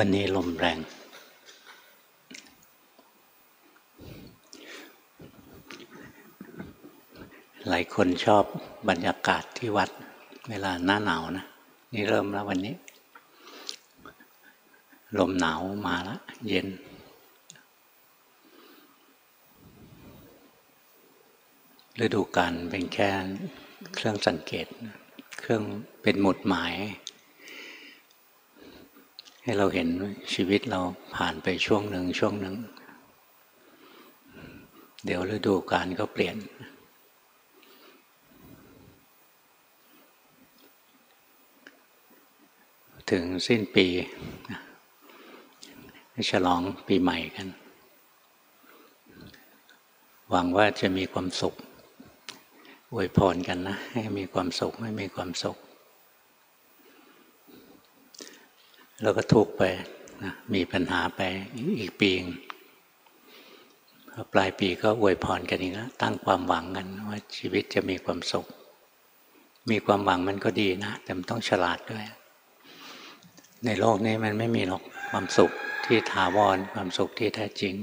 วันนี้ลมแรง หลายคนชอบบรรยากาศที่วัด เวลาหน้าหนาวนะ นี่เริ่มแล้ววันนี้ ลมหนาวมาแล้วเย็น ฤดูกาลเป็นแค่เครื่องสังเกต เครื่องเป็นหมุดหมาย ให้เราเห็นชีวิตเราผ่านไปช่วงหนึ่งช่วงหนึ่ง เดี๋ยวฤดูกาลก็เปลี่ยน ถึงสิ้นปีฉลองปีใหม่กัน หวังว่าจะมีความสุขอวยพรกันนะ ให้มีความสุข ให้มีความสุข แล้วก็ทุกไปนะมีปัญหาไปอีกปีงปลายปีก็อวยพรกันอีกแล้วตั้งความหวังกันว่าชีวิตจะมีความสุข มีความหวังมันก็ดีนะ แต่มันต้องฉลาดด้วย ในโลกนี้มันไม่มีหรอกความสุขที่ถาวรความสุขที่แท้จริง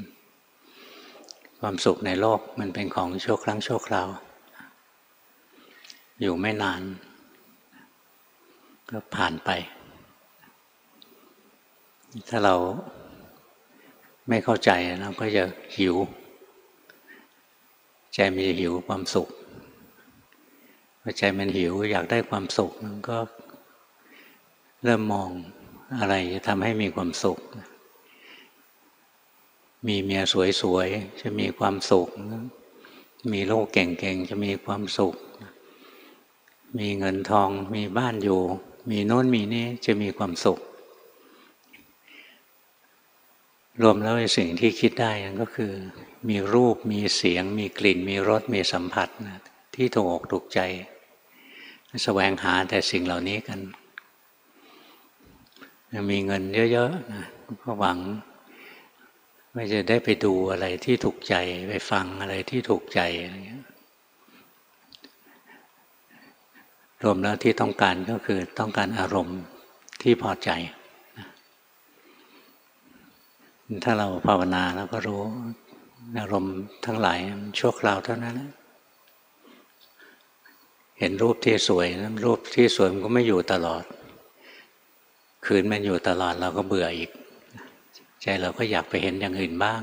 ความสุขในโลกมันเป็นของชั่วครั้งชั่วคราว อยู่ไม่นาน ก็ผ่านไป ถ้าเราไม่เข้าใจเราก็จะหิว ใจมันจะหิวความสุขพอใจมันหิวอยากได้ความสุขมันก็เริ่มมองอะไรจะทำให้มีความสุข มีเมียสวยๆจะมีความสุข มีโลกเก่งๆจะมีความสุข มีเงินทอง มีบ้านอยู่ มีโน้นมีนี่จะมีความสุข รวมแล้วสิ่งที่คิดได้นั่นก็คือ มีรูปมีเสียง มีกลิ่น มีรสมีสัมผัสนะที่ถูกอกถูกใจแสวงหาแต่สิ่งเหล่านี้กัน มีเงินเยอะๆนะก็หวังไม่จะได้ไปดูอะไรที่ถูกใจไปฟังอะไรที่ถูกใจอะไรเงี้ยรวมแล้วที่ต้องการก็คือต้องการอารมณ์ที่พอใจ ถ้าเราภาวนาแล้วก็รู้อารมณ์ทั้งหลายชั่วคราวเท่านั้นเห็นรูปที่สวยรูปที่สวยมันก็ไม่อยู่ตลอด คืนมันอยู่ตลอดเราก็เบื่ออีก ใจเราก็อยากไปเห็นอย่างอื่นบ้าง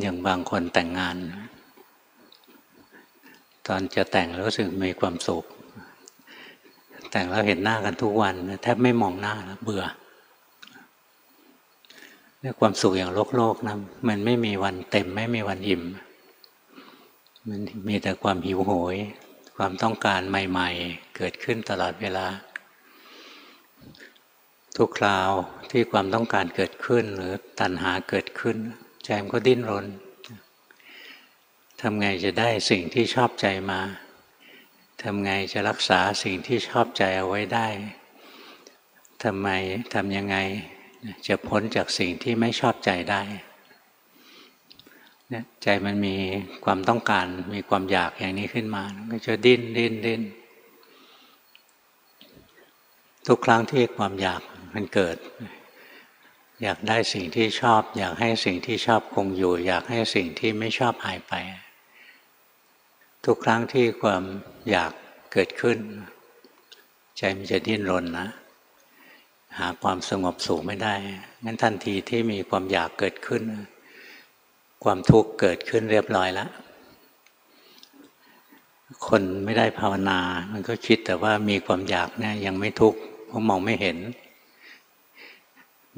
อย่างบางคนแต่งงาน ตอนจะแต่งรู้สึกมีความสุข แต่งแล้วเห็นหน้ากันทุกวัน แทบไม่มองหน้าแล้วเบื่อ ความสุขอย่างโลกโลกนะมันไม่มีวันเต็มไม่มีวันอิ่ม มันมีแต่ความหิวโหย ความต้องการใหม่ ๆ เกิดขึ้นตลอดเวลา ทุกคราวที่ความต้องการเกิดขึ้นหรือตัณหาเกิดขึ้น ใจมันก็ดิ้นรนทำไงจะได้สิ่งที่ชอบใจมาทำไงจะรักษาสิ่งที่ชอบใจเอาไว้ได้ทำไมทำยังไง จะพ้นจากสิ่งที่ไม่ชอบใจได้ใจมันมีความต้องการมีความอยากอย่างนี้ขึ้นมา ก็จะดิ้นดิ้นดิ้นทุกครั้งที่ความอยากมันเกิด อยากได้สิ่งที่ชอบ อยากให้สิ่งที่ชอบคงอยู่ อยากให้สิ่งที่ไม่ชอบหายไป ทุกครั้งที่ความอยากเกิดขึ้น ใจมันจะดิ้นรนนะ หาความสงบสุขไม่ได้ งั้นทันทีที่มีความอยากเกิดขึ้น ความทุกข์เกิดขึ้นเรียบร้อยแล้ว คนไม่ได้ภาวนา มันก็คิดแต่ว่ามีความอยากเนี่ยยังไม่ทุกข์เพราะมองไม่เห็น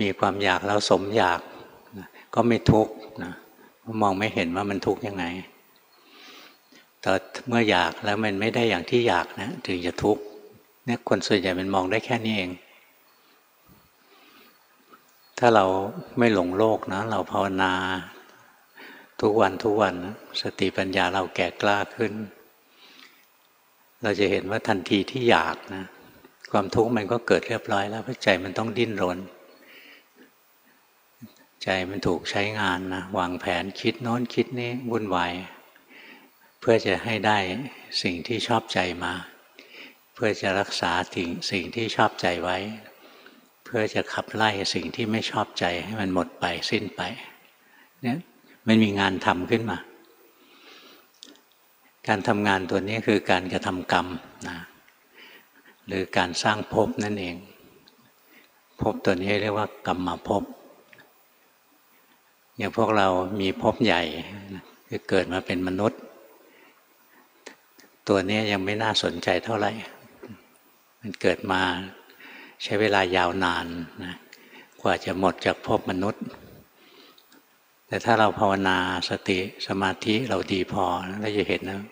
มีความอยากแล้วสมอยากก็ไม่ทุกข์นะเพราะมองไม่เห็นว่ามันทุกข์ยังไงแต่เมื่ออยากแล้วมันไม่ได้อย่างที่อยากนะ ถึงจะทุกข์เนี่ยคนส่วนใหญ่มันมองได้แค่นี้เอง ถ้าเราไม่หลงโลกนะเราภาวนาทุกวันทุกวันสติปัญญาเราแก่กล้าขึ้น เราจะเห็นว่าทันทีที่อยากนะความทุกข์มันก็เกิดเรียบร้อยแล้วเพราะใจมันต้องดิ้นรน ใจมันถูกใช้งานนะวางแผนคิดโน้นคิดนี้วุ่นวายเพื่อจะให้ได้สิ่งที่ชอบใจมา เพื่อจะรักษาสิ่งสิ่งที่ชอบใจไว้ เพื่อจะขับไล่สิ่งที่ไม่ชอบใจให้มันหมดไปสิ้นไปเนี่ยมันมีงานทำขึ้นมา การทำงานตัวนี้คือการกระทำกรรมนะหรือการสร้างภพนั่นเองภพตัวนี้เรียกว่ากรรมภพอย่างพวกเรามีภพใหญ่คือเกิดมาเป็นมนุษย์ ตัวนี้ยังไม่น่าสนใจเท่าไหร่ มันเกิดมา ใช้เวลายาวนานนะกว่าจะหมดจากภพมนุษย์ แต่ถ้าเราภาวนาสติสมาธิเราดีพอเราจะเห็นนะ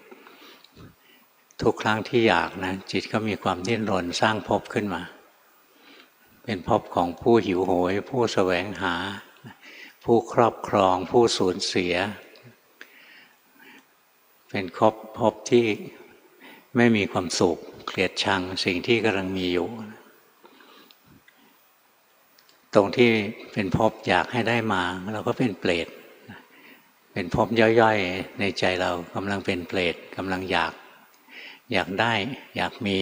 ทุกครั้งที่อยากนะจิตก็มีความดิ้นรนสร้างภพขึ้นมา เป็นภพของผู้หิวโหย ผู้แสวงหา ผู้ครอบครอง ผู้สูญเสีย เป็นครบภพที่ไม่มีความสุขเกลียดชังสิ่งที่กำลังมีอยู่ ตรงที่เป็นภพอยากให้ได้มา เราก็เป็นเปรตเป็นภพย่อยๆ ในใจเรากำลังเป็นเปรตกำลังอยาก อยากได้ อยากมี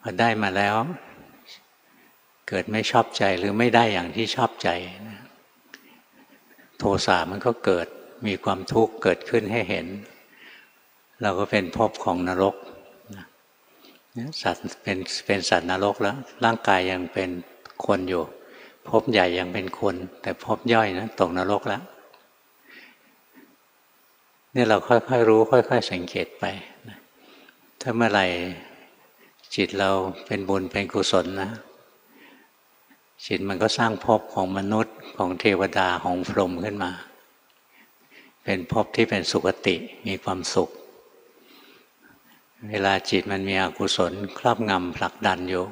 พอได้มาแล้ว เกิดไม่ชอบใจหรือไม่ได้อย่างที่ชอบใจนะโทสะมันก็เกิดมีความทุกข์เกิดขึ้นให้เห็น เราก็เป็นภพของนรก สัตว์เป็นเป็นสัตว์นรกแล้ว ร่างกายยังเป็นคนอยู่ภพใหญ่ยังเป็นคน แต่ภพย่อยนะตกนรกแล้วนี่เราค่อยๆรู้ ค่อย ๆ สังเกตไปถ้าเมื่อไหร่จิตเราเป็นบุญเป็นกุศลนะ จิตมันก็สร้างภพของมนุษย์ของเทวดาของพรหมขึ้นมา เป็นภพที่เป็นสุคติมีความสุข เวลาจิตมันมีอกุศลครอบงำผลักดันอยู่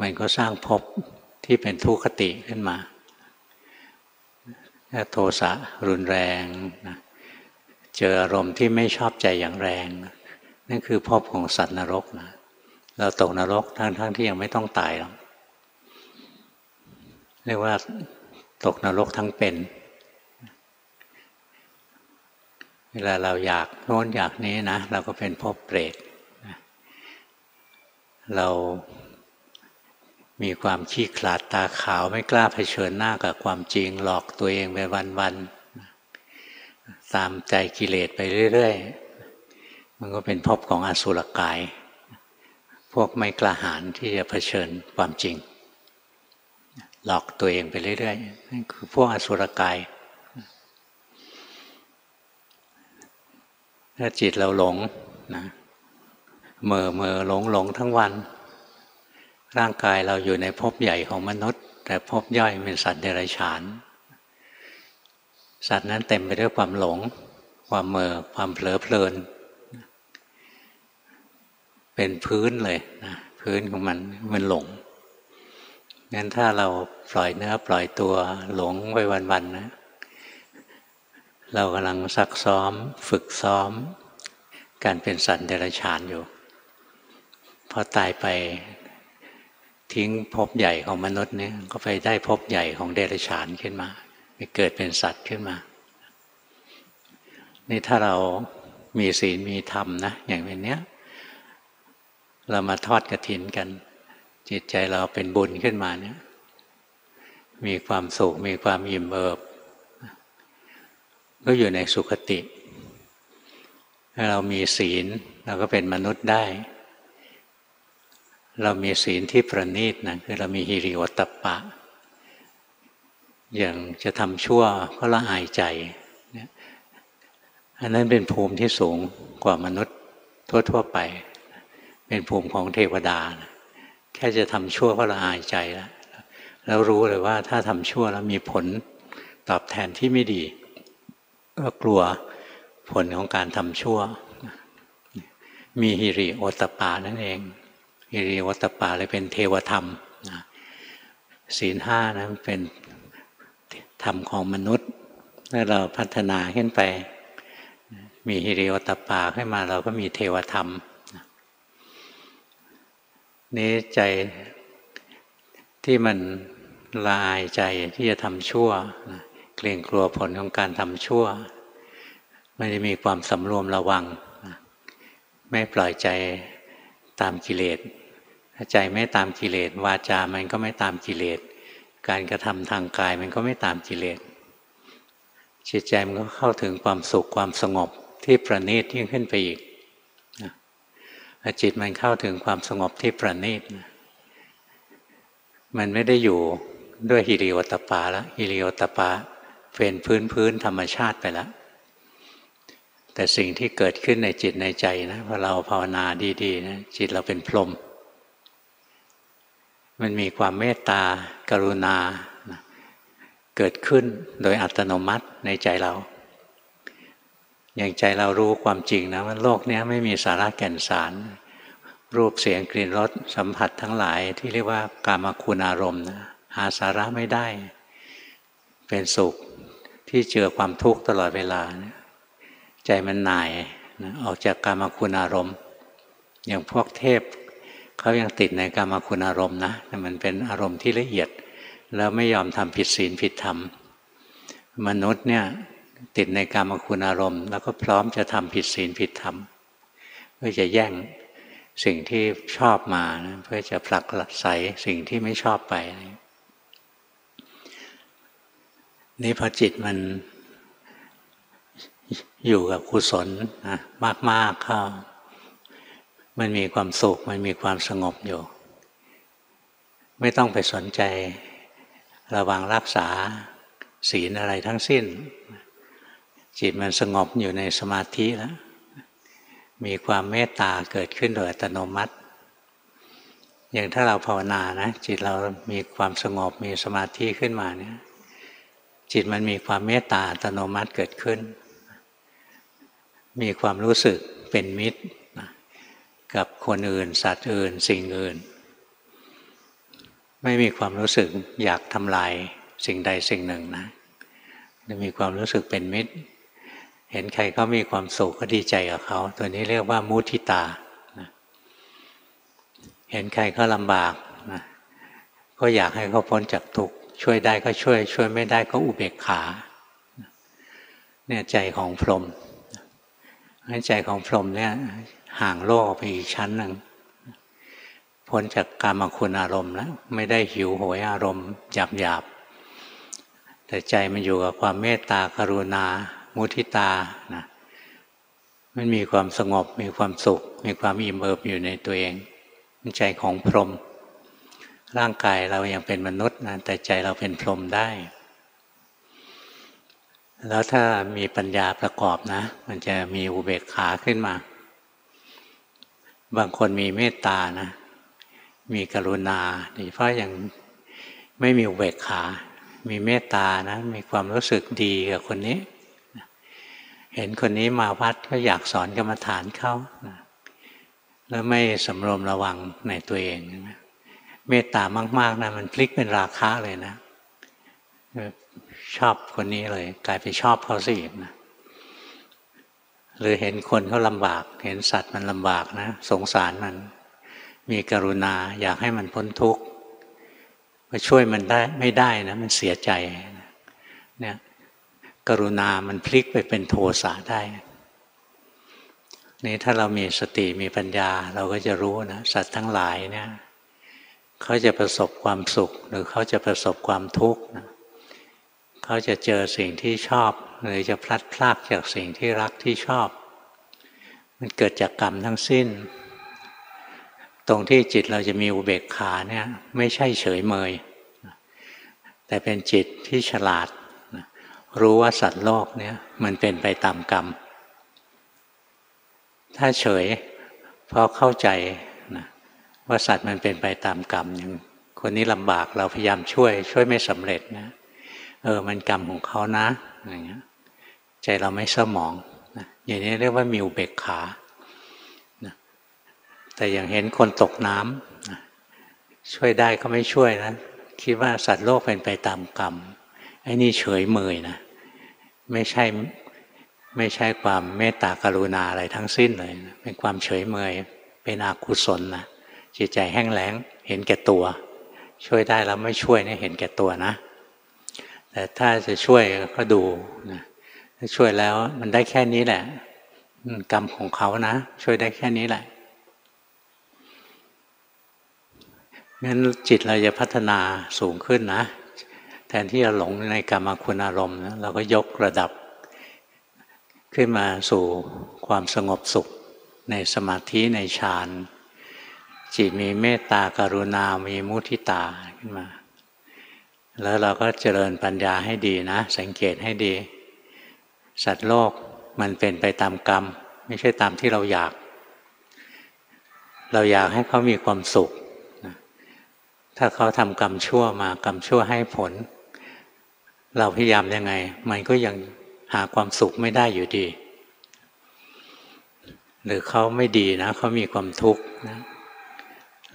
มันก็สร้างภพที่เป็นทุคติขึ้นมาถ้าโทสะรุนแรงนะเจออารมณ์ที่ไม่ชอบใจอย่างแรง นั่นคือภพของสัตว์นรกนะเราตกนรกทั้งๆทที่ยังไม่ต้องตายหรอกเรียกว่าตกนรกทั้งเป็น เวลาเราอยากโน้นอยากนี้นะ เราก็เป็นภพเปรตเรามีความขี้ขลาดตาขาวไม่กล้าเผชิญหน้ากับความจริง หลอกตัวเองไปวันๆตามใจกิเลสไปเรื่อยๆ มันก็เป็นภพของอสุรกาย พวกไม่กล้าหาญที่จะเผชิญความจริง หลอกตัวเองไปเรื่อยๆนั่นคือพวกอสุรกาย ถ้าจิตเราหลงนะเมื่อเมื่อหลงหลงทั้งวัน ร่างกายเราอยู่ในภพใหญ่ของมนุษย์ แต่ภพย่อยเป็นสัตว์เดรัจฉาน สัตว์นั้นเต็มไปด้วยความหลง ความเมอความเผลอเพลิน เป็นพื้นเลยนะพื้นของมันมันหลงงั้นถ้าเราปล่อยเนื้อปล่อยตัวหลงไปวันๆนะ เรากำลังซักซ้อม ฝึกซ้อม การเป็นสัตว์เดรัจฉานอยู่ พอตายไปทิ้งภพใหญ่ของมนุษย์เนี่ยก็ไปได้ภพใหญ่ของเดรัจฉานขึ้นมาไปเกิดเป็นสัตว์ขึ้นมา นี่ถ้าเรามีศีลมีธรรมนะอย่างเป็นเนี้ย เรามาทอดกระถินกัน จิตใจเราเป็นบุญขึ้นมาเนี่ย มีความสุขมีความอิ่มเอิบ ก็อยู่ในสุขติ ถ้าเรามีศีลเราก็เป็นมนุษย์ได้ เรามีศีลที่ประณีตนะคือเรามีฮิริโอตตปปะ อย่างจะทำชั่วก็ละอายใจเนี่ยอันนั้นเป็นภูมิที่สูงกว่ามนุษย์ทั่ว ๆ ไป เป็นภูมิของเทวดานะแค่จะทำชั่วก็ละอายใจแล้วแล้วรู้เลยว่าถ้าทำชั่วแล้วมีผลตอบแทนที่ไม่ดี ก็กลัวผลของการทำชั่ว มีฮิริโอตปานั่นเองฮิริโอตปาเลยเป็นเทวธรรมศีลห้านะเป็นธรรมของมนุษย์เมื่อเราพัฒนาขึ้นไป มีฮิริโอตปาขึ้นมาเราก็มีเทวธรรมนี้ใจที่มันลายใจที่จะทำชั่วเกรงกลัวผลของการทำชั่วมันจะมีความสำรวมระวัง ไม่ปล่อยใจตามกิเลสถ้าใจไม่ตามกิเลสวาจามันก็ไม่ตามกิเลสการกระทำทางกายมันก็ไม่ตามกิเลสจิตใจมันก็เข้าถึงความสุขความสงบที่ประณีตยิ่งขึ้นไปอีกจิตมันเข้าถึงความสงบที่ประณีต มันไม่ได้อยู่ด้วยฮิริโอตปาแล้วฮิริโอตปา เป็นพื้นพื้นธรรมชาติไปแล้ว แต่สิ่งที่เกิดขึ้นในจิตในใจนะพอเราภาวนาดีๆนะจิตเราเป็นพรหมมันมีความเมตตากรุณาเกิดขึ้นโดยอัตโนมัติในใจเรา อย่างใจเรารู้ความจริงนะว่าโลกนี้ไม่มีสาระแก่นสาร รูปเสียงกลิ่นรสสัมผัสทั้งหลายที่เรียกว่ากามคุณอารมณ์นะหาสาระไม่ได้ เป็นสุข ที่เจอความทุกข์ตลอดเวลา ใจมันหน่ายออกจากกามคุณอารมณ์ อย่างพวกเทพเขายังติดในกามคุณอารมณ์นะมันเป็นอารมณ์ที่ละเอียด แล้วไม่ยอมทำผิดศีลผิดธรรม มนุษย์เนี่ยติดในกามคุณอารมณ์ แล้วก็พร้อมจะทำผิดศีลผิดธรรมเพื่อจะแย่งสิ่งที่ชอบมานะเพื่อจะผลักใสสิ่งที่ไม่ชอบไปนี่ นี่พอจิตมันอยู่กับกุศลนะมากๆเข้ามันมีความสุข มันมีความสงบอยู่ ไม่ต้องไปสนใจระวังรักษาศีลอะไรทั้งสิ้น จิตมันสงบอยู่ในสมาธิแล้ว มีความเมตตาเกิดขึ้นโดยอัตโนมัติ อย่างถ้าเราภาวนานะ จิตเรามีความสงบมีสมาธิขึ้นมาเนี่ย จิตมันมีความเมตตาอัตโนมัติเกิดขึ้น มีความรู้สึกเป็นมิตรกับคนอื่น สัตว์อื่น สิ่งอื่น ไม่มีความรู้สึกอยากทำลายสิ่งใดสิ่งหนึ่งนะจะมีความรู้สึกเป็นมิตร เห็นใครเขามีความสุขก็ดีใจกับเขา ตัวนี้เรียกว่ามุทิตานะเห็นใครเขาลำบากนะก็อยากให้เขาพ้นจากทุกข์ ช่วยได้ก็ช่วย ช่วยไม่ได้ก็อุเบกขาเนี่ยใจของพรหมใจของพรหมเนี่ยห่างโลกไปอีกชั้นหนึ่งพ้นจากกามคุณอารมณ์แล้วไม่ได้หิวโหยอารมณ์หยาบหยาบแต่ใจมันอยู่กับความเมตตากรุณา มุทิตานะมันมีความสงบมีความสุข มีความอิ่มเอิบอยู่ในตัวเอง ใจของพรหม ร่างกายเรายังเป็นมนุษย์นะแต่ใจเราเป็นพรหมได้ แล้วถ้ามีปัญญาประกอบนะ มันจะมีอุเบกขาขึ้นมา บางคนมีเมตตานะ มีกรุณาโดยเฉพาะอย่างไม่มีอุเบกขา มีเมตตานะ มีความรู้สึกดีกับคนนี้ เห็นคนนี้มาวัดก็อยากสอนกรรมฐานเขาแล้วไม่สำรวมระวังในตัวเอง เมตตามาก ๆนะมันพลิกเป็นราคะเลยนะชอบคนนี้เลย กลายไปชอบเขาสินะหรือเห็นคนเขาลำบาก เห็นสัตว์มันลำบากนะ สงสารมัน มีกรุณาอยากให้มันพ้นทุกข์มาช่วยมันได้ไม่ได้นะ มันเสียใจเนี่ยกรุณามันพลิกไปเป็นโทสะได้นี่ถ้าเรามีสติมีปัญญา เราก็จะรู้นะสัตว์ทั้งหลายเนี่ย เขาจะประสบความสุขหรือเขาจะประสบความทุกข์เขาจะเจอสิ่งที่ชอบ หรือจะพลัดพรากจากสิ่งที่รักที่ชอบ มันเกิดจากกรรมทั้งสิ้น ตรงที่จิตเราจะมีอุเบกขาเนี่ยไม่ใช่เฉยเมย แต่เป็นจิตที่ฉลาด รู้ว่าสัตว์โลกเนี่ยมันเป็นไปตามกรรม ถ้าเฉยเพราะเข้าใจ ว่าสัตว์มันเป็นไปตามกรรมอย่างคนนี้ลำบากเราพยายามช่วย ช่วยไม่สำเร็จนะ เออ มันกรรมของเขานะอย่างเงี้ยใจเราไม่เศร้าหมองนะอย่างนี้เรียกว่ามีอุเบกขาแต่อย่างเห็นคนตกน้ำช่วยได้ก็ไม่ช่วยนะคิดว่าสัตว์โลกเป็นไปตามกรรมไอ้นี่เฉยเมยนะไม่ใช่ไม่ใช่ความเมตตากรุณาอะไรทั้งสิ้นเลยนะเป็นความเฉยเมย เป็นอกุศลนะ จิตใจแห้งแล้งเห็นแก่ตัว ช่วยได้แล้วไม่ช่วยเนี่ยเห็นแก่ตัวนะ แต่ถ้าจะช่วยก็ดูนะถ้าช่วยแล้วมันได้แค่นี้แหละกรรมของเขานะ ช่วยได้แค่นี้แหละงั้นจิตเราจะพัฒนาสูงขึ้นนะ แทนที่จะหลงในกรรมคุณอารมณ์นะเราก็ยกระดับ ขึ้นมาสู่ความสงบสุขในสมาธิในฌาน จิตมีเมตตากรุณา มีมุทิตาขึ้นมา แล้วเราก็เจริญปัญญาให้ดีนะ สังเกตให้ดี สัตว์โลกมันเป็นไปตามกรรม ไม่ใช่ตามที่เราอยาก เราอยากให้เขามีความสุข ถ้าเขาทำกรรมชั่วมากรรมชั่วให้ผล เราพยายามยังไง มันก็ยังหาความสุขไม่ได้อยู่ดี หรือเขาไม่ดีนะ เขามีความทุกข์นะ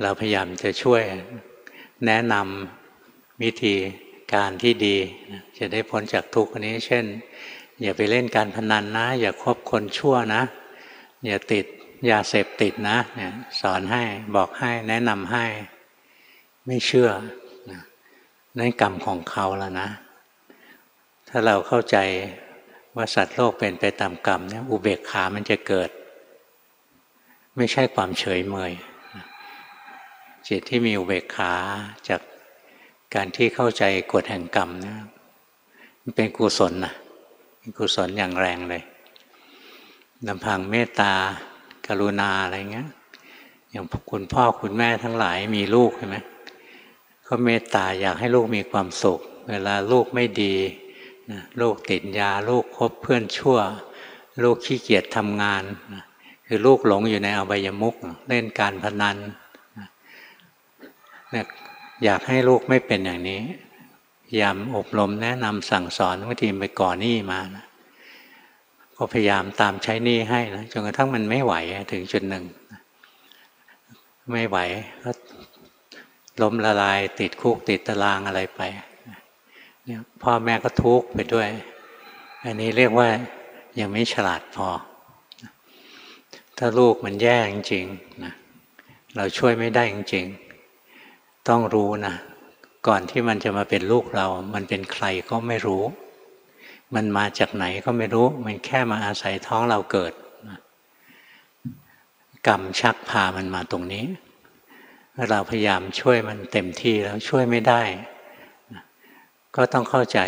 เราพยายามจะช่วยแนะนำวิธีการที่ดี จะได้พ้นจากทุกข์นี้ เช่น อย่าไปเล่นการพนันนะ อย่าคบคนชั่วนะ อย่าติดยาเสพติดนะเนี่ยสอนให้บอกให้แนะนำให้ไม่เชื่อนั่นกรรมของเขาแล้วนะ ถ้าเราเข้าใจว่าสัตว์โลกเป็นไปตามกรรมเนี่ยอุเบกขามันจะเกิด ไม่ใช่ความเฉยเมย จิตที่มีอุเบกขาจากการที่เข้าใจกฎแห่งกรรมนะมันเป็นกุศลนะเป็นกุศลอย่างแรงเลยลำพังเมตตากรุณาอะไรเงี้ย อย่างคุณพ่อคุณแม่ทั้งหลายมีลูกใช่ไหมเขาเมตตาอยากให้ลูกมีความสุข เวลาลูกไม่ดีนะลูกติดยาลูกคบเพื่อนชั่ว ลูกขี้เกียจทำงานนะคือลูกหลงอยู่ในอบายมุกเล่นการพนัน อยากให้ลูกไม่เป็นอย่างนี้พยายามอบรมแนะนำสั่งสอนบางทีไปก่อนหนี้มานะก็พยายามตามใช้หนี้ให้นะจนกระทั่งมันไม่ไหวถึงจุดหนึ่ง ไม่ไหวก็ล้มละลายติดคุกติดตารางอะไรไปเนี่ยพ่อแม่ก็ทุกข์ไปด้วย อันนี้เรียกว่ายังไม่ฉลาดพอ ถ้าลูกมันแย่จริงๆนะเราช่วยไม่ได้จริงๆ ต้องรู้นะ ก่อนที่มันจะมาเป็นลูกเรา มันเป็นใครก็ไม่รู้ มันมาจากไหนก็ไม่รู้ มันแค่มาอาศัยท้องเราเกิด กรรมชักพามันมาตรงนี้ เราพยายามช่วยมันเต็มที่แล้วช่วยไม่ได้ ก็ต้องเข้าใจ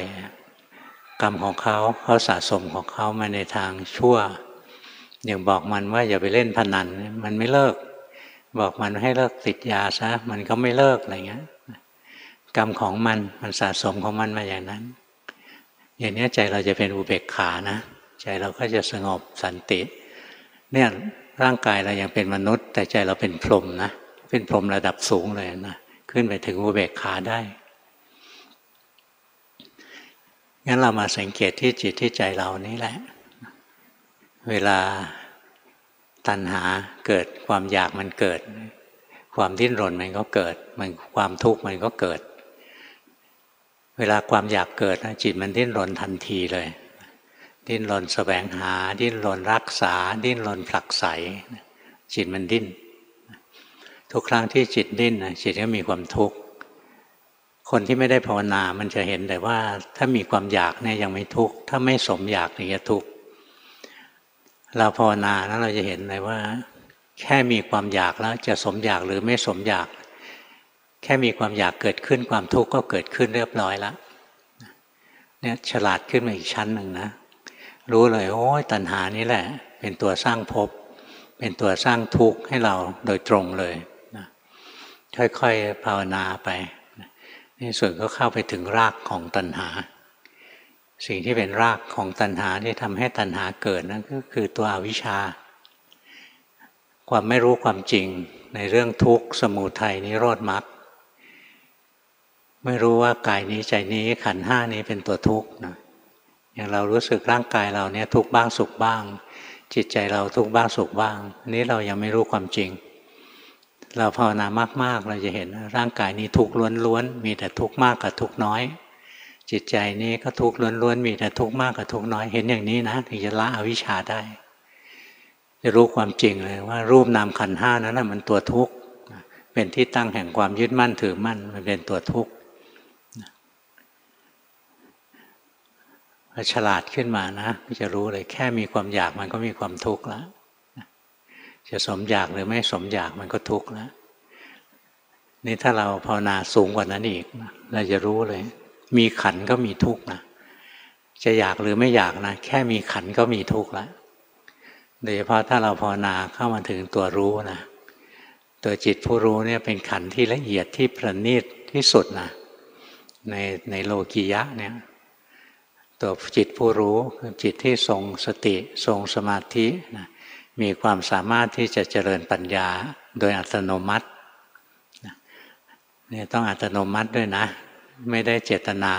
กรรมของเขาเขาสะสมของเขามาในทางชั่ว อย่างบอกมันว่าอย่าไปเล่นพนัน มันไม่เลิก บอกมันให้เลิกติดยาซะมันก็ไม่เลิกอะไรเงี้ยกรรมของมันมันสะสมของมันมาอย่างนั้น อย่างนี้ใจเราจะเป็นอุเบกขานะ ใจเราก็จะสงบสันติ เนี่ยร่างกายเรายังเป็นมนุษย์ แต่ใจเราเป็นพรหมนะเป็นพรหมระดับสูงเลยนะขึ้นไปถึงอุเบกขาได้งั้นเรามาสังเกตที่จิตที่ใจเรานี้แหละ เวลา ตัณหาเกิดความอยากมันเกิด ความดิ้นรนมันก็เกิด มันความทุกข์มันก็เกิด เวลาความอยากเกิดจิตมันดิ้นรนทันทีเลย ดิ้นรนสแสวงหา ดิ้นรนรักษา ดิ้นรนผลักไสจิตมันดิ้น ทุกครั้งที่จิตดิ้นจิตก็มีความทุกข์คนที่ไม่ได้ภาวนา มันจะเห็นแต่ว่าถ้ามีความอยากเนี่ยยังไม่ทุกข์ ถ้าไม่สมอยากถึงจะทุกข์ เราภาวนาแล้วเราจะเห็นเลยว่า แค่มีความอยากแล้วจะสมอยากหรือไม่สมอยาก แค่มีความอยากเกิดขึ้นความทุกข์ก็เกิดขึ้นเรียบร้อยแล้วเนี่ยฉลาดขึ้นมาอีกชั้นหนึ่งนะ รู้เลยโอ้ยตัณหานี้แหละ เป็นตัวสร้างภพเป็นตัวสร้างทุกข์ให้เราโดยตรงเลยนะค่อยๆภาวนาไปนี่ส่วนก็เข้าไปถึงรากของตัณหา สิ่งที่เป็นรากของตัณหาที่ทำให้ตัณหาเกิดนั่นก็คือตัวอวิชชา ความไม่รู้ความจริงในเรื่องทุกข์สมุทัยนิโรธมรรคไม่รู้ว่ากายนี้ใจนี้ขันห้านี้เป็นตัวทุกข์นะอย่างเรารู้สึกร่างกายเราเนี่ยทุกข์บ้างสุขบ้าง จิตใจเราทุกข์บ้างสุขบ้างนี้เรายังไม่รู้ความจริง เราภาวนามากๆ เราจะเห็นร่างกายนี้ทุกข์ล้วนๆมีแต่ทุกข์มากกับทุกข์น้อย จิตใจนี้ก็ทุกข์ล้วนๆมีแต่ทุกข์มากกับทุกข์น้อยเห็นอย่างนี้นะถึงจะละอวิชชาได้จะรู้ความจริงเลยว่ารูปนามขันห้านั้นมันตัวทุกข์เป็นที่ตั้งแห่งความยึดมั่นถือมั่นมันเป็นตัวทุกข์พอฉลาดขึ้นมานะก็จะรู้เลยแค่มีความอยากมันก็มีความทุกข์แล้วจะสมอยากหรือไม่สมอยากมันก็ทุกข์แล้วนี่ถ้าเราภาวนาสูงกว่านั้นอีกเราจะรู้เลย มีขันก็มีทุกข์นะจะอยากหรือไม่อยากนะแค่มีขันก็มีทุกข์แล้วโดยเฉพาะถ้าเราภาวนาเข้ามาถึงตัวรู้นะตัวจิตผู้รู้เนี่ยเป็นขันที่ละเอียดที่ประณีตที่สุดนะในในโลกียะเนี่ยตัวจิตผู้รู้คือจิตที่ทรงสติทรงสมาธินะมีความสามารถที่จะเจริญปัญญาโดยอัตโนมัติเนี่ยต้องอัตโนมัติด้วยนะ ไม่ได้เจตนา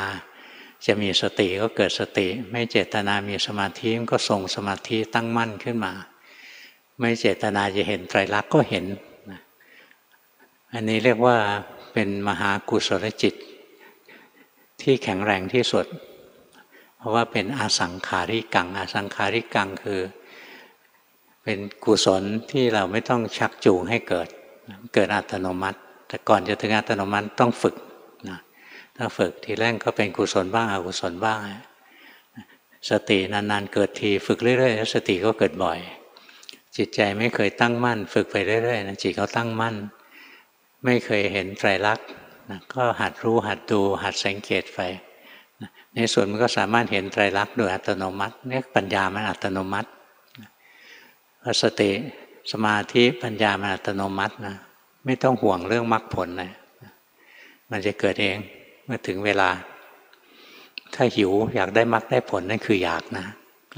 จะมีสติก็เกิดสติ ไม่เจตนามีสมาธิก็ทรงสมาธิตั้งมั่นขึ้นมา ไม่เจตนาจะเห็นไตรลักษณ์ก็เห็น อันนี้เรียกว่าเป็นมหากุศลจิต ที่แข็งแรงที่สุด เพราะว่าเป็นอาสังขาริกัง อาสังขาริกังคือ เป็นกุศลที่เราไม่ต้องชักจูงให้เกิด เกิดอัตโนมัติ แต่ก่อนจะถึงอัตโนมัติต้องฝึก ถ้าฝึกทีแรกก็เป็นกุศลบ้างอกุศลบ้าง สตินานๆเกิดทีฝึกเรื่อยๆสติก็เกิดบ่อย จิตใจไม่เคยตั้งมั่น ฝึกไปเรื่อยๆนะจิตเขาตั้งมั่น ไม่เคยเห็นไตรลักษณ์ก็หัดรู้หัดดูหัดสังเกตไปในส่วนมันก็สามารถเห็นไตรลักษณ์โดยอัตโนมัติเนี่ยปัญญามันอัตโนมัติสติสมาธิปัญญามันอัตโนมัตินะไม่ต้องห่วงเรื่องมรรคผลนะมันจะเกิดเอง มื่อถึงเวลา ถ้าหิวอยากได้มรรคได้ผลนั่นคืออยากนะ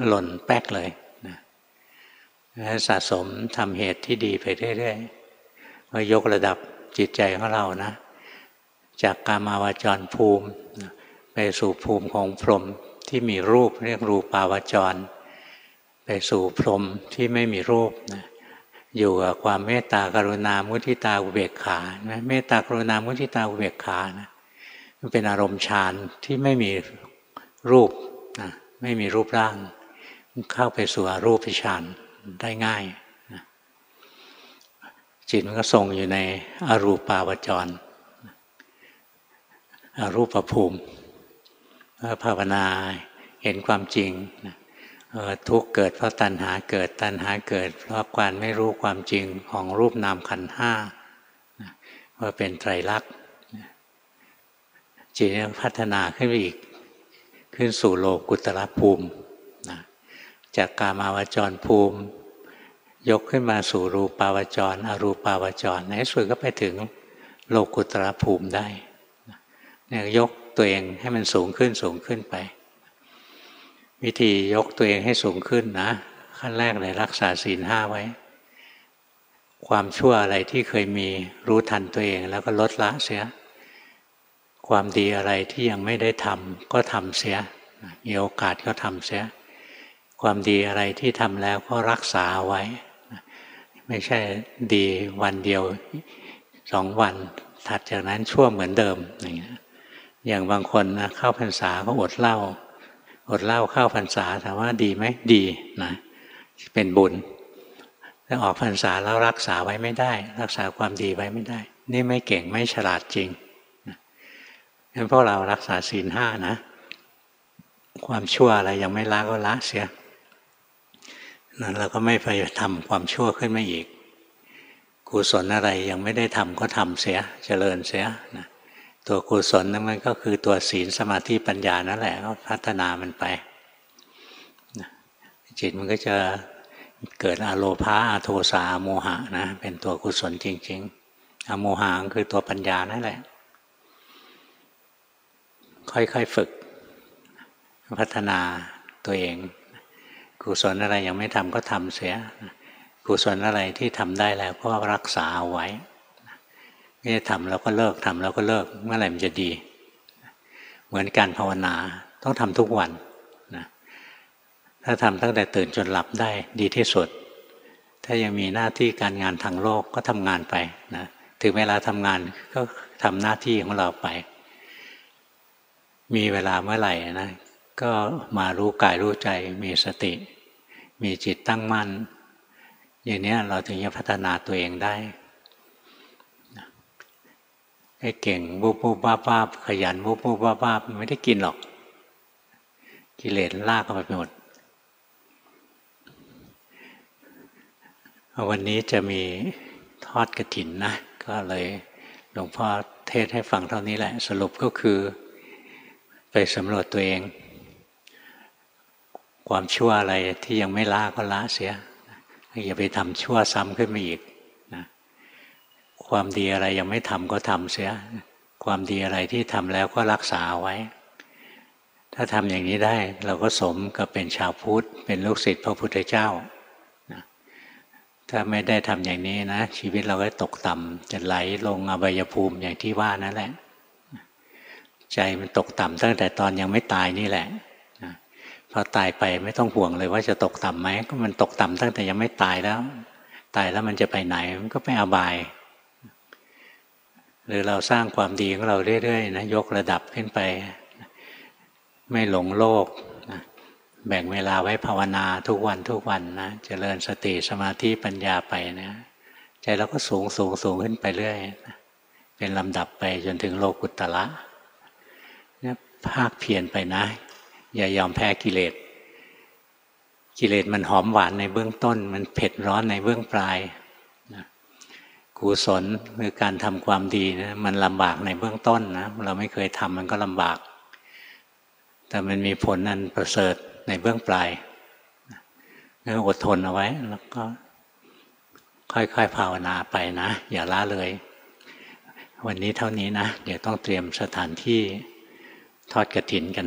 หล่นแป๊กเลยนะสะสมทำเหตุที่ดีไปเรื่อยๆก็ยกระดับจิตใจของเรานะ จากกามาวจรภูมิ ไปสู่ภูมิของพรหมที่มีรูปเรียกรูปาวจร ไปสู่พรหมที่ไม่มีรูปนะอยู่กับความเมตตากรุณามุทิตาอุเบกขานะเมตตากรุณามุทิตาอุเบกขานะ มันเป็นอารมณ์ฌานที่ไม่มีรูปนะไม่มีรูปร่าง เข้าไปสู่อรูปฌานได้ง่ายจิตมันก็ทรงอยู่ในอรูปาวจรอรูปภูมิภาวนาเห็นความจริงทุกเกิดเพราะตัณหาเกิดตัณหาเกิด เพราะการไม่รู้ความจริงของรูปนามขันห้าว่าเป็นไตรลักษณ์ จิตพัฒนาขึ้นไปอีก ขึ้นสู่โลกุตระภูมิจากกามาวจรภูมิ ยกขึ้นมาสู่รูปาวจร อรูปาวจร ในสุดก็ไปถึงโลกุตรภูมิได้เนี่ยยกตัวเองให้มันสูงขึ้นสูงขึ้นไป วิธียกตัวเองให้สูงขึ้นนะ ขั้นแรกเลยรักษาศีลห้าไว้ ความชั่วอะไรที่เคยมีรู้ทันตัวเองแล้วก็ลดละเสีย ความดีอะไรที่ยังไม่ได้ทำก็ทำเสีย มีโอกาสก็ทำเสีย ความดีอะไรที่ทำแล้วก็รักษาไว้ ไม่ใช่ดีวันเดียวสองวัน ถัดจากนั้นชั่วเหมือนเดิม อย่างเงี้อย่างบางคนนะเข้าพรรษาก็อดเหล้าอดเหล้าเข้าพรรษาถามว่าดีไหมดีนะเป็นบุญถ้าออกพรรษาแล้วรักษาไว้ไม่ได้ รักษาความดีไว้ไม่ได้ นี่ไม่เก่งไม่ฉลาดจริง งั้นพวกเรารักษาศีลห้านะ ความชั่วอะไรยังไม่ละก็ละเสียนั้นเราก็ไม่ไปทำความชั่วขึ้นมาอีกกุศลอะไรยังไม่ได้ทำก็ทำเสียเจริญเสียนะตัวกุศลนั้นมันก็คือตัวศีลสมาธิปัญญานั่นแหละก็พัฒนามันไปนะจิตมันก็จะเกิดอโลภาอโทสาโมหะนะเป็นตัวกุศลจริง ๆ อโมหะคือตัวปัญญานั่นแหละ ค่อยๆฝึก พัฒนาตัวเอง กุศลอะไรยังไม่ทำก็ทำเสีย กุศลอะไรที่ทำได้แล้วก็รักษาเอาไว้ไม่ได้ทำแล้วก็เลิกทำแล้วก็เลิกเมื่อไหร่มันจะดี เหมือนการภาวนาต้องทำทุกวันนะถ้าทำตั้งแต่ตื่นจนหลับได้ดีที่สุด ถ้ายังมีหน้าที่การงานทางโลกก็ทำงานไปนะถึงเวลาทำงานก็ทำหน้าที่ของเราไป มีเวลาเมื่อไหร่นะก็มารู้กายรู้ใจมีสติ มีจิตตั้งมั่น อย่างนี้เราถึงจะพัฒนาตัวเองได้ให้เก่งบุบบุบบ้าบ้าขยันบุบบุบบ้าบ้าไม่ได้กินหรอก กิเลสลากเข้าไปหมดวันนี้จะมีทอดกระถินนะ ก็เลยหลวงพ่อเทศให้ฟังเท่านี้แหละ สรุปก็คือ ไปสำรวจตัวเอง ความชั่วอะไรที่ยังไม่ละก็ละเสียอย่าไปทำชั่วซ้ำขึ้นมาอีกนะความดีอะไรยังไม่ทำก็ทำเสีย ความดีอะไรที่ทำแล้วก็รักษาไว้ ถ้าทำอย่างนี้ได้เราก็สมกับเป็นชาวพุทธ เป็นลูกศิษย์พระพุทธเจ้าถ้าไม่ได้ทำอย่างนี้นะ ชีวิตเราก็ตกต่ำจะไหลลงอบายภูมิอย่างที่ว่านั่นแหละ ใจมันตกต่ำตั้งแต่ตอนยังไม่ตายนี่แหละพอตายไปไม่ต้องห่วงเลยว่าจะตกต่ำไหมก็มันตกต่ำตั้งแต่ยังไม่ตายแล้ว ตายแล้วมันจะไปไหนมันก็ไปอบาย หรือเราสร้างความดีของเราเรื่อยๆนะยกระดับขึ้นไป ไม่หลงโลกแบ่งเวลาไว้ภาวนาทุกวันทุกวันนะจะเจริญสติสมาธิปัญญาไปนะใจเราก็สูงสูงสูงขึ้นไปเรื่อยนะเป็นลำดับไปจนถึงโลกุตละนะ ภาคเพียรไปนะ อย่ายอมแพ้กิเลส กิเลสมันหอมหวานในเบื้องต้น มันเผ็ดร้อนในเบื้องปลายกุศลคือการทำความดีนะมันลำบากในเบื้องต้นนะเราไม่เคยทำมันก็ลำบาก แต่มันมีผลอันประเสริฐในเบื้องปลายก็อดทนเอาไว้แล้วก็ค่อยๆภาวนาไปนะ อย่าละเลย วันนี้เท่านี้นะ เดี๋ยวต้องเตรียมสถานที่ ทอดกระถินกัน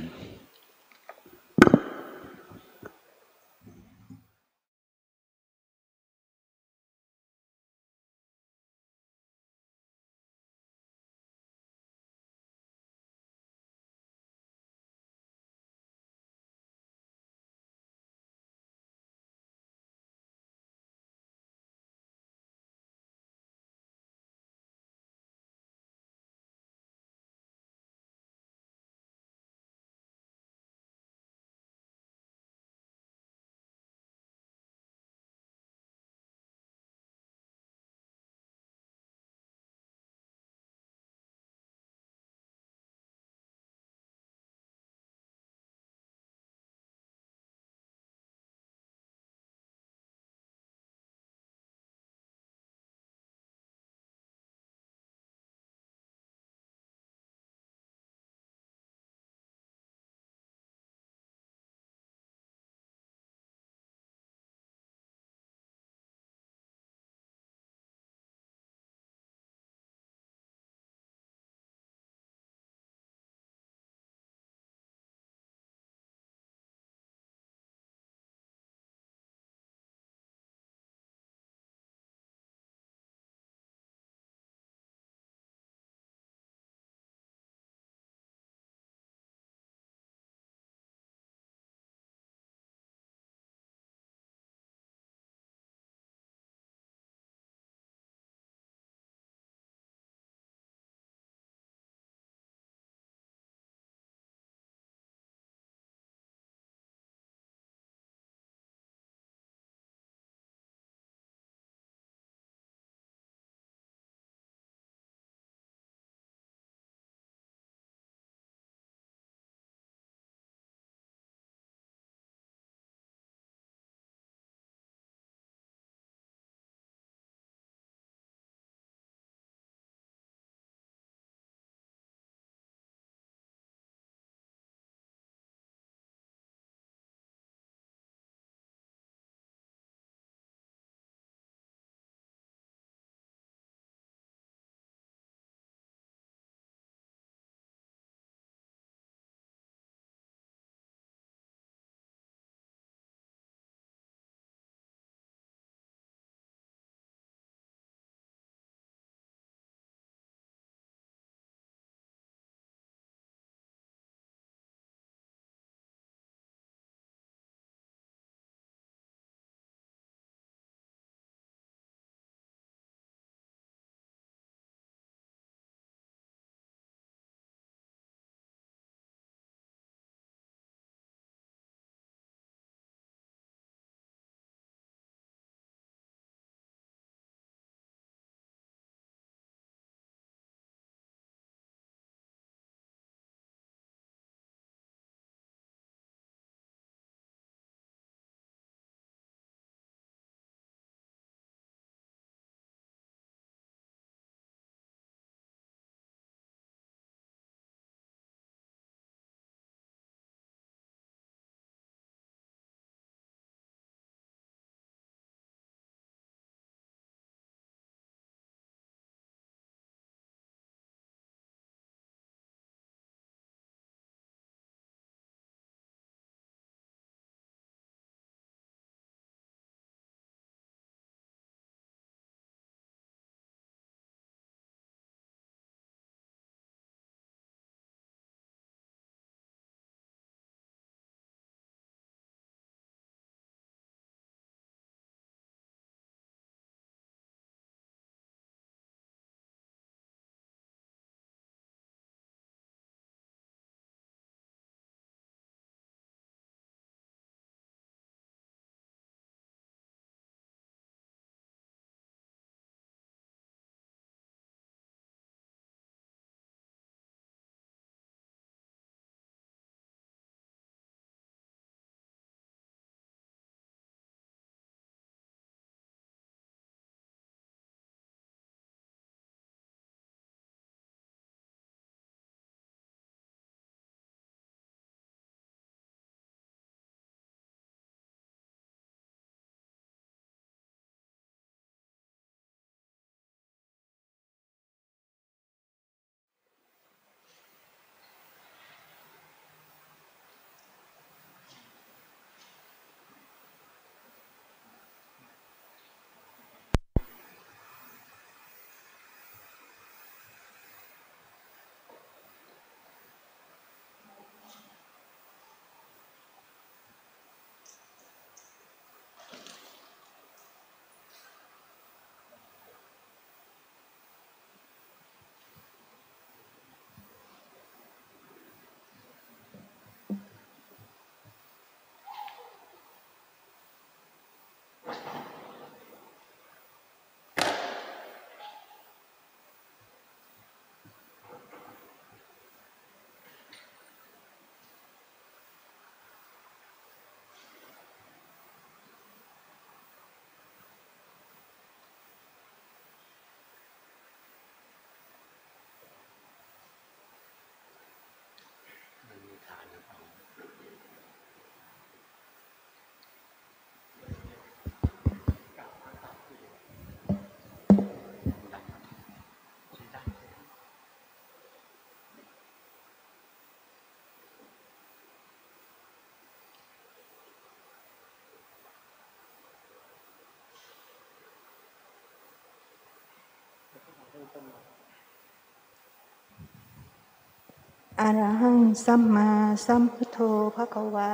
อรหังสัมมาสัมพุทโธภะคะวา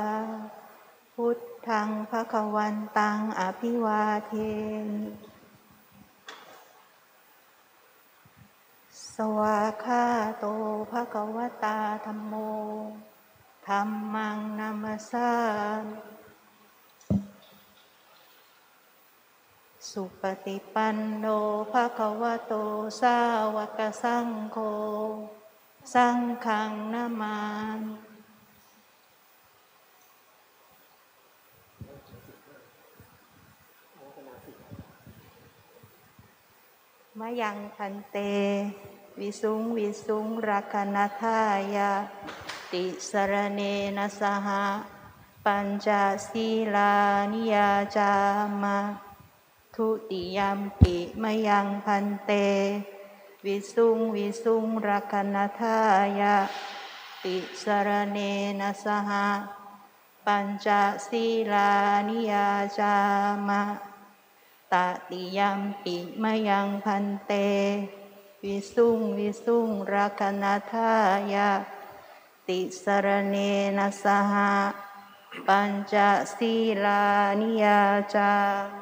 พุทธังภะคะวันตังอภิวาเทมิสวาคาโตภะคะวตาธรรมโมธรรมังนามาสามิ สุปฏิปันโนภะคะวะโต สาวกสังโฆ สังฆังนามามิมายังพันเต วิสุงวิสุงรักนาทายาติสรเนนะสหปัญจศีลานิยาจามา ทุติยมปิมยังพันเต วิสุงวิสุงรักนาทายาติสรเนนะสหปัญจศีลานิยาจามาตติยมปิมยังพันเต วิสุงวิสุงรักนาทายาติสรเนนะสหปัญจศีลานิยาจาม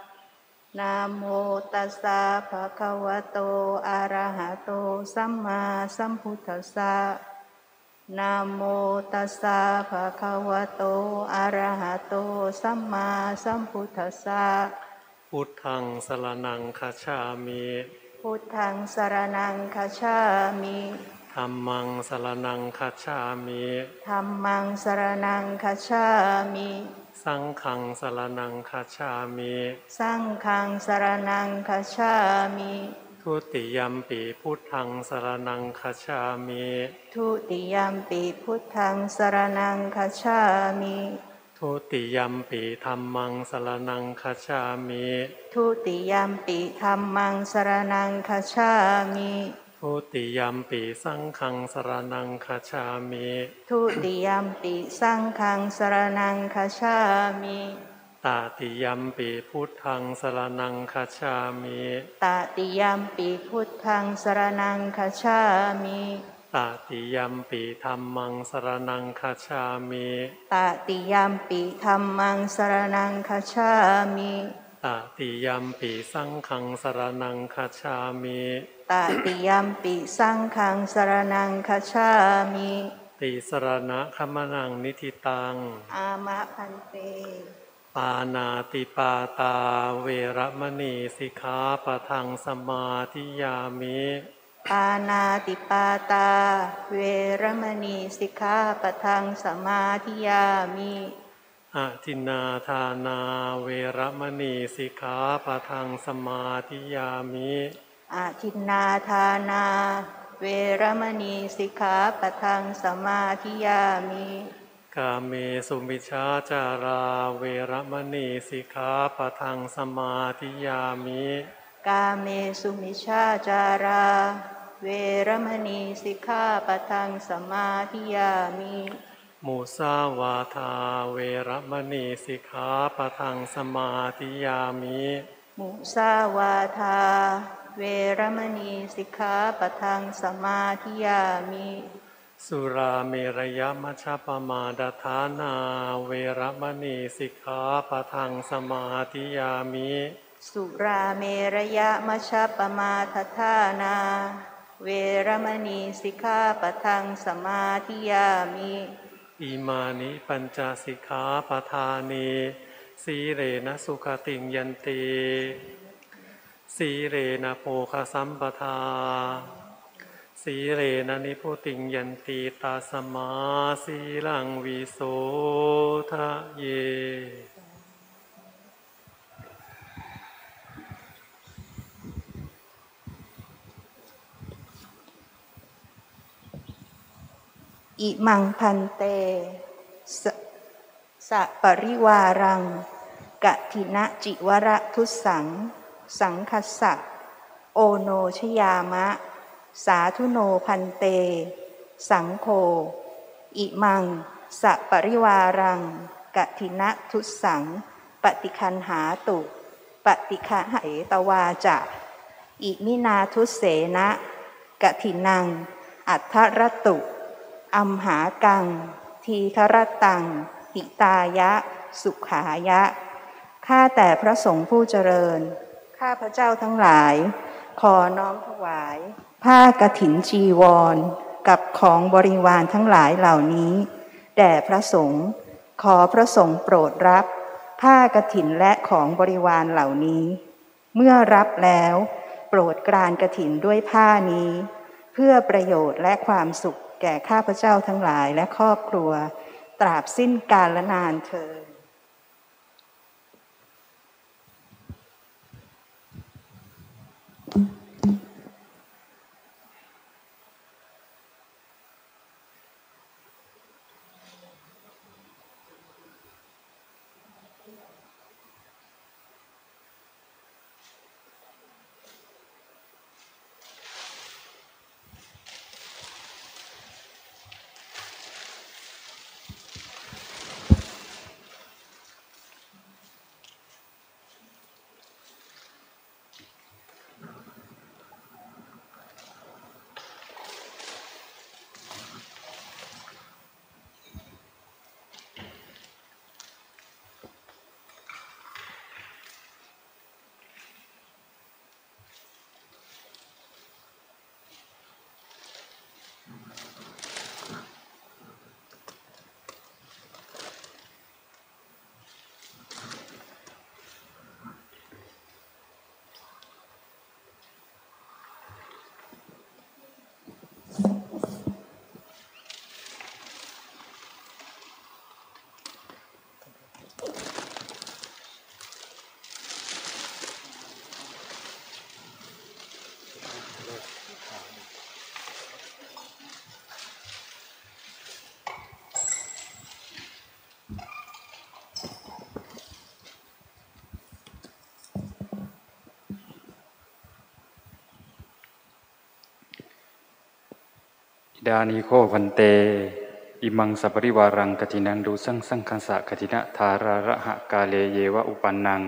นะโมตัสสะภะคะวะโต อะระหะโต สัมมาสัมพุทธัสสะนะโมตัสสะภะคะวะโต อะระหะโต สัมมาสัมพุทธัสสะพุทธังสรนังคาชามิพุทธังสรนังคาชามิธัมมังสรนังคาชามิธัมมังสรนังคาชามิ สังฆังสรนังคาชามิสังฆังสรนังคาชามิทุติยัมปีพุทธังสรนังคาชามิทุติยมปีพุทธังสรนังคาชามิทุติยัมปีธรรมังสรนังคาชามิทุติยมปีธรรมังสรนังคาชามิ ทุติยัมปีสังฆังสรนังคาชามิทุติยมปีสังฆังสรนังคาชามิตาติยัมปีพุทธังสรนังคาชามิตติยมปีพุทธังสรนังคาชามิตาติยัมปีธรรมังสรนังคาชามิตติยมปีธรรมังสรนังคาชามิ ตาติยัมปีสังฆังสรนังคาชามิตติยมปีสังฆังสรนังคาชามิติสรณะขมนังนิทิตัง อามะพันเต ปานาติปาตาเวระมณีสิกขาปะทังสมาธิยามิปานาติปาตา เวรมณีสิกขาปะทังสมาธิยามิ อะทินนาทานาเวระมณีสิกขาปะทังสมาธิยามิอาทินนาทานา เวรมณีสิกขาปะทังสมาธิยามิกาเมสุมิชาจาราเวระมณีสิกขาปะทังสมาธิยามิกาเมสุมิชาจารา เวรมณีสิกขาปะทังสมาธิยามิ มุสาวาทาเวระมณีสิกขาปะทังสมาธิยามิมุสาวาทา เวรมณีสิกขาปะทังสมาธิยามิ สุราเมรยมัชฌปมาดฐานา เวระมณีสิกขาปะทังสมาธิยามิ สุราเมรยะมชปมาทธานา เวรมณีสิกขาปะทังสมาธิยามิ อิมานิปัญจสิกขาปทานีสีเรนะสุขติงยันตีสีเรนะโภคสัมปทา สีเรนะนิพุติงยันตีตาสมาสีลังวิโสทะเย อิมังพันเตสสะปริวารังกะทินะจิวระทุสัง สังคัสสะโอโนชยามะ สาธุโนพันเต สังโฆอิมัง สะปริวารังกะทินะทุสัง ปฏิคันหาตุ ปฏิคาเหตวาจะ อิมินาทุเสนะกะทินัง อัทธรตุ อัมหากัง ทีครตัง หิตายะ สุขายะ ข้าแต่พระสงฆ์ผู้เจริญ ข้าพระเจ้าทั้งหลาย ขอน้อมถวาย ผ้ากฐินจีวร กับของบริวารทั้งหลายเหล่านี้ แด่พระสงฆ์ขอพระสงฆ์โปรดรับ ผ้ากฐินและของบริวารเหล่านี้ เมื่อรับแล้ว โปรดกรานกฐินด้วยผ้านี้ เพื่อประโยชน์และความสุข แก่ข้าพเจ้าทั้งหลายและครอบครัว ตราบสิ้นกาลนานเธอ ดานิโคพันเต อิมังสัปริวารังกตินังดูสังสังคัสสะกตินะธาราระหะกาเลเยวะอุปันนัง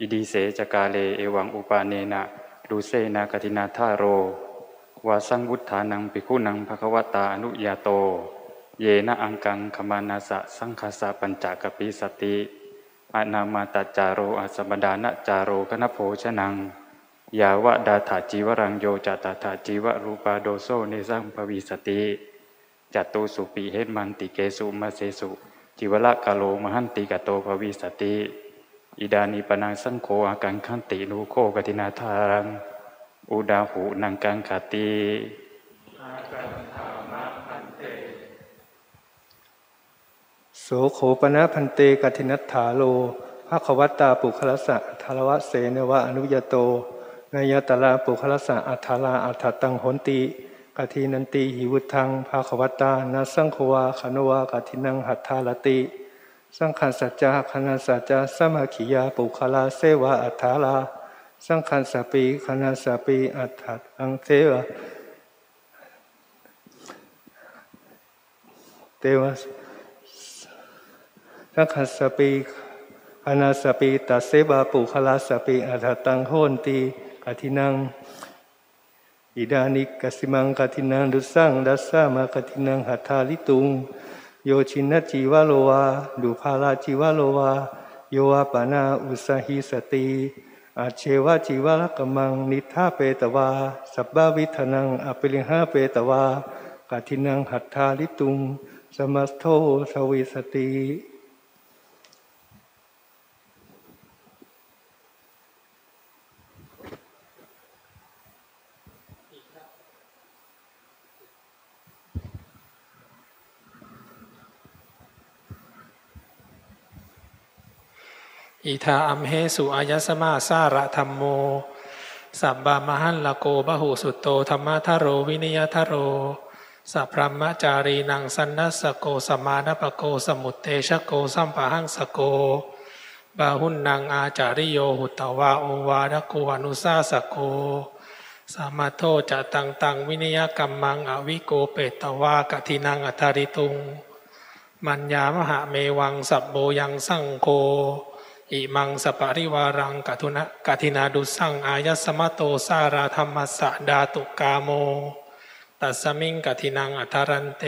อิดีเสจกาเลเอวังอุปาเนนะดูเซนากตินาธาโรวาสังวุฒานังปิคุนังภควตาอนุยาโต เยนะอังกังขมานาสะสังคสะปัญจกปิสติอานามาตจาโรอาสมดานะจาโรกนโภชนัง ยาวะดาถาจีวรังโยจตาถาจีวรูปาโดโซเนสังภวิสติจัตตูสุปีเหตมันติเกสุมาเสสุจิวละกาโลมหันติกโตภวิสติอิดานิปนังสังโฆอากังขันตินูโคกตินาทารัง อุดาหูนังกังคติโสโขปนะพันเตกัทินัฐาโลภาควัตาปุคลสะทารวะเสนวะอนุยโต นายตลาปุคลสะอัฏลาอัฏฐตังหนติกทินันติหิวุทังภาควตานาสังควาขนวากทินังหัตถาลติ สังขันสัจจาคณาสัจจาสมาขิยาปุคลาเสวะอัฏฐาลา สังขันสปีคณาสปีอัฏฐตังเสวะเตวะสังคัสสปีอนาสปีตัสเสบาปุคลาสปีอัฏตังโหนติ กทินังอิดานิกสิมังกทินังดุสังดัสสามากทินังหัตถาลิตุงโยชินจีวะโลวาดุภาลาจีวะโลวาโยวาปานาอุสหิสติอาเชวะจีวะลกมังนิทาเปตวาสับบาวิธนังอปิลิหาเปตวากทินังหัตถาลิตุงสมัสโทสวิสติ อิทาอัมเหสุอายสมาสาระธรรมโม สับบามหันละโกบหูสุตโตธรรมทโรวินิยทโร สัพพมจารีนังสันนัสโกสมานปโกสมุตเตชโกสัมปะหังสโกบาหุนนางอาจาริโยหุตวาโอวาดโกอนุสาสโกสามาโทจะตังตังวินิยกรรมังอวิโกเปตวากทินังอัทาริตุง มัญญามหาเมวังสับโบยังสังโก อิมังสปาริวารังกัทุนะกัทินาดุสัง อายสมะโตสาราธรรมสะดาตุกาโม ตัสมิงกัทินังอัทารันเต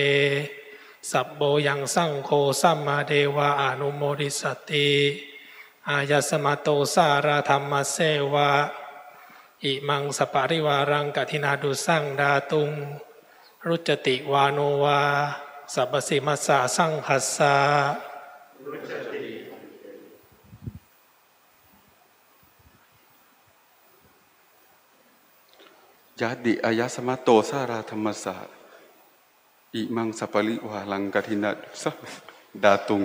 สับโบยังสังโฆสัมมาเดวะอนุโมดิสติ อายสมะโตสาราธรรมเสวะ อิมังสปาริวารังกัทินาดุสังดาตุง รุจติวาโนวา สัพสิมัสสะสังหัสสะยาติ อายสมะโตสาราธรรมสะอิมังสัปริวาลังกทินัสะดาตุง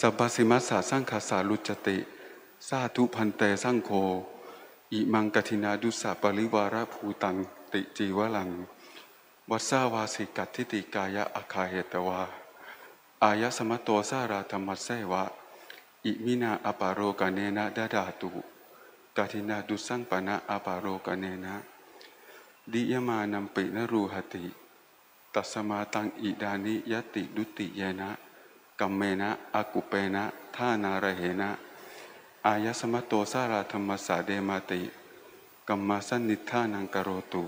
สัพพสิมัสสะสังคาสาลุจติสาธุพันเตสังโฆอิมังกทินาดุสะปริวาระภูตังติจีวลัง วัสสาวาสิกัตทิติกายะอาคาเหตวา อายสมะโตสาราธรรมเสวะ อิมินาอปาโรกเนนะดาดาตุกทินาดุสังปนะอปาโรกเนนะ ดิยมานัมปินรูหติ ตัสมาตังอิดานิยติดุติเยนะ กัมเมนะอากุเปนะท่านาระเหนะ อายสมะโตสาราธรรมสาเดมาติ กัมมาสนิทานังกโรตุ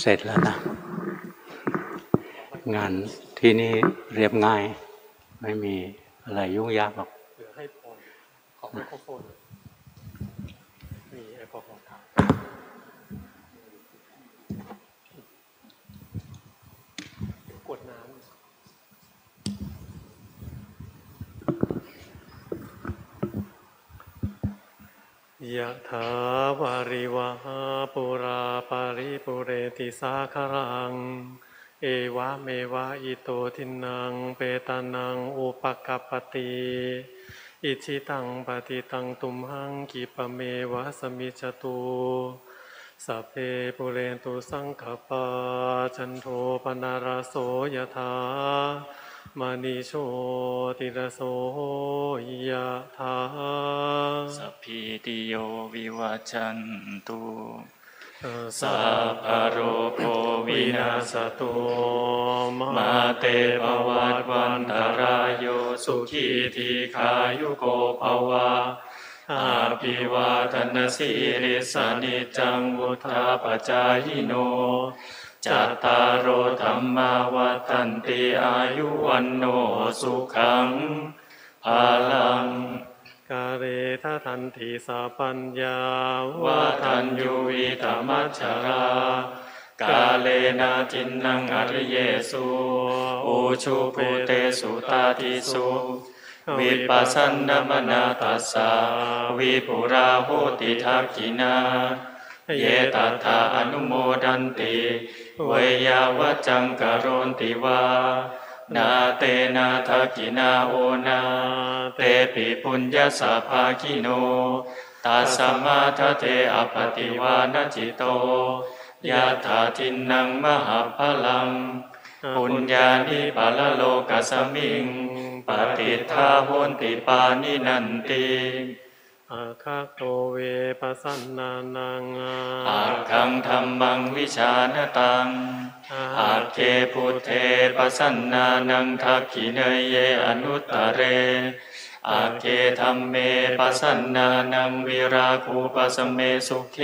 เสร็จแล้วนะ งานที่นี่เรียบง่าย ไม่มีอะไรยุ่งยากหรอก เหลือให้พรขอไมโครโฟนมีแอลกอฮอล์กดน้ำ ยะถาวาริวหาปุราปาริปุเรติสาคารัง เอวะเมวะอิโตทินัง เปตานังอุปกัปติอิชิตังปฏิตังตุมหังกิปเมวะสมิจตุสัพเพปุเรนตุสังขปาจันโทปนาราโสยถา มณีโชติระโสยถาสัพพิติโยวิวัจจันตุสัพพะโรโควินาสตุมาเตภวัตวันตรายโยสุขีทีขายุโกภวะอาภิวาทนาสิริสนิจจังวุธาปจายโน จัตตารโอธรรมาวัฏันติอายุวันโนสุขังภาลังกาเรทะทันติสาปัญญาวาทันยุวิตมัจฉรากาเลนาจินนังอริเยสุอุชุภูเตสุตาทิสุวิปัสสันนมนาตัสสะวิปุราโหติทักขินา เยตัทธาอนุโมดันติ เวยาวัจจังกโรนติวานาเตนาทักินาโอนาเตปิปุญญาสาภาคิโนตัสสมาทเทอปติวานจิโตยะถาทินนังมหาพลังปุญญานิปาลโลกัสมิงปฏิทาโหนติปานินันติ อาคาโตเวปสสันนานังอาคังธรรมังวิชานตังอาเคพุทเทปสันนานังทักขิเนยเยอนุตตะเรอาเคธรรมเมปสันนานังวิราคูปสเมสุเข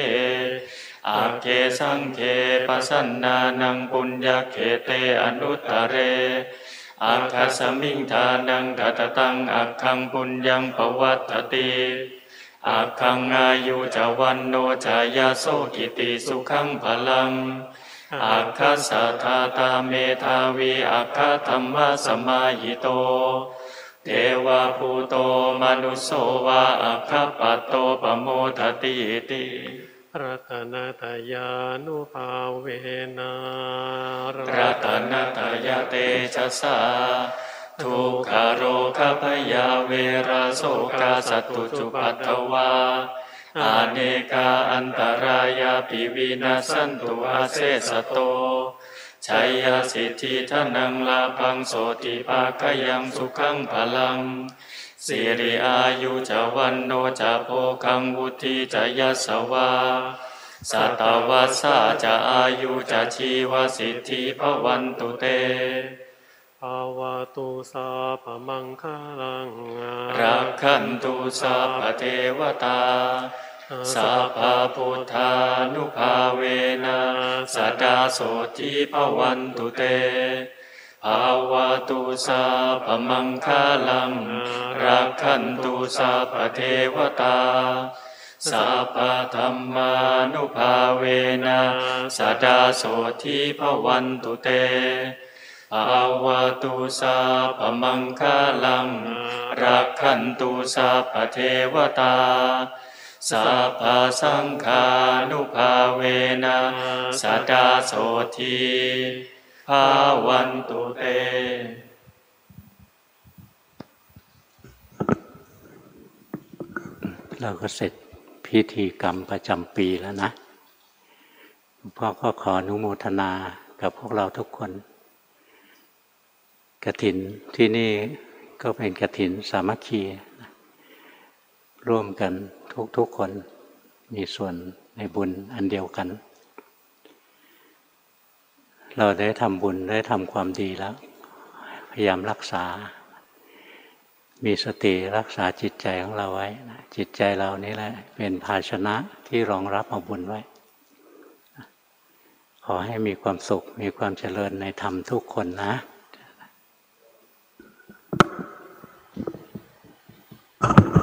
อาเคสังเคปสันนานังปุญญเขเตอนุตตะเรอาคาสมิงทานังกัตตังอักขังปุญญังปวัตติ อาคังอายุจาวันโนจายาโสกิติสุขังพลังอาคาสัทธาตาเมธาวีอาคาธรรมะสมาหิโต เทวาภูโตมนุสโสวาอัคคปัตโตปโมทติติรัตนตยานุภาเวนะรัตนตยเตชะสา ทุกขโรคพยาเวราโสกาสตุจุปัตถวาอาเนกาอันตรายาปิวินาสันตุอาเสสโตชัยยสิทธิทนังลาพังโสติภาคยังสุขังพลังสิริอายุจะวันโนจะโพคังวุธิจะยัสวาสัตวัสสะจะอายุจะชีวสิทธิพวันตุเตาวะตุสาพมังคลังรักขันตุสัพพเทวตาสัพพพุทธานุภาเวนะสดาโสทิพวันตุเตภาวะตุสัพมังคลังรักขันตุสัพพเทวตาสัพพธรรมานุภาเวนะสดาโสทิพวันตุเต ภาวะตุสัพมังคลัง รักขันตุสัพพเทวตาสัพพสังฆานุภาเวนะสัดาโสทีภาวันตุเตเราก็เสร็จพิธีกรรมประจำปีแล้วนะพ่อก็ขออนุโมทนากับพวกเราทุกคน กระถินที่นี่ก็เป็นกระถินสามัคคีร่วมกันทุกๆคนมีส่วนในบุญอันเดียวกัน เราได้ทำบุญได้ทำความดีแล้ว พยายามรักษา มีสติรักษาจิตใจของเราไว้จิตใจเรานี่แหละ เป็นภาชนะที่รองรับเอาบุญไว้ ขอให้มีความสุขมีความเจริญในธรรมทุกคนนะ Uh-huh.